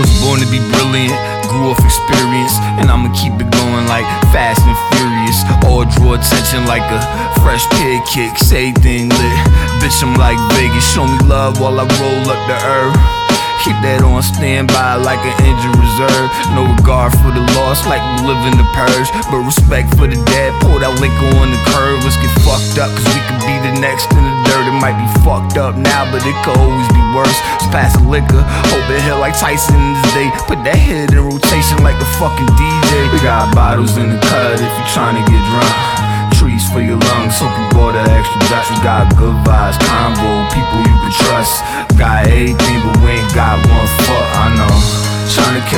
Was born to be brilliant, grew off experience, and I'ma keep it going like fast and furious. All draw attention like a fresh pig kick, say thing lit. Bitch, I'm like Vegas, show me love while I roll up the earth. Keep that on standby like an injured reserve. No regard for the loss, like we live in the purge. But respect for the dead. Pour that liquor on the curb. Let's get fucked up, cause we could be the next in the dirt. It might be fucked up now, but it could always be worse. Pass the liquor. Hope it hit like Tyson in day. Put that head in rotation like a fucking DJ. We got bottles in the cut if you trying to get drunk. Trees for your lungs, hope you bought an extra dot. You got good vibes, convo,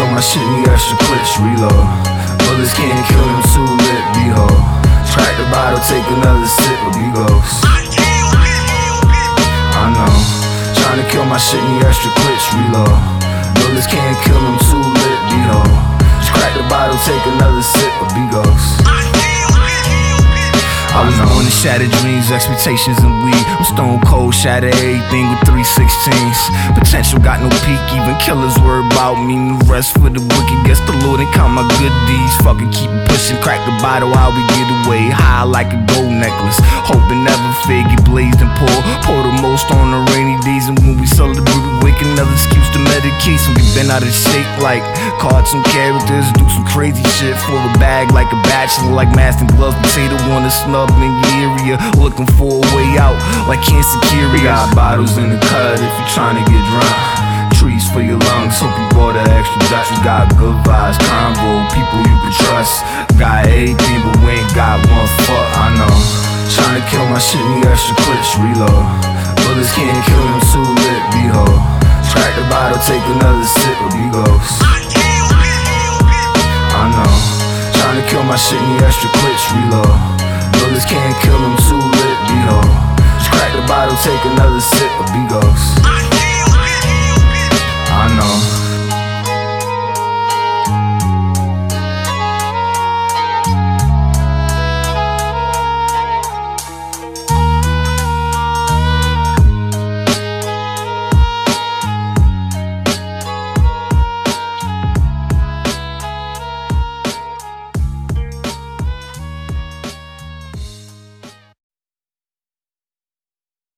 Kill my shit, need extra clips, reload. Bullets can't kill them too lit, behold. Crack the bottle, take another sip, of be ghost. I know. Tryna kill my shit, need extra clips, reload. Bullets can't kill them too lit, behold. Just crack the bottle, take another sip, of be ghost. I was born to shatter dreams, expectations, and weed. I'm stone cold, shatter everything with 316s. Potential got no peak, even killers worry about me. And the rest for the wicked, guess the Lord and count my good deeds. Fucking keep pushing, crack the bottle, while we get away. High like a gold necklace, hoping never fade, get blazed and pour. Pour the most on the rainy days, and when we celebrate, we wake another excuse to medicate. So we been out of shape like cartoon characters, do some crazy shit for a bag like a bachelor, like and gloves. Potato wanna snub in your area, looking for a way out like cancer curious. Got bottles in the cut if you're trying to get drunk. Trees for your lungs, hope you bought an extra dot. You got good vibes, convo, people you can trust. Got everything, but we ain't got one fuck, I know. Trying to kill my shit, need extra clips, reload. Bullets can't kill them too lit, behold. Crack the bottle, take another sip, or be ghost. I know. Tryna kill my shit, need extra clips, reload. Take another sip, be ghost.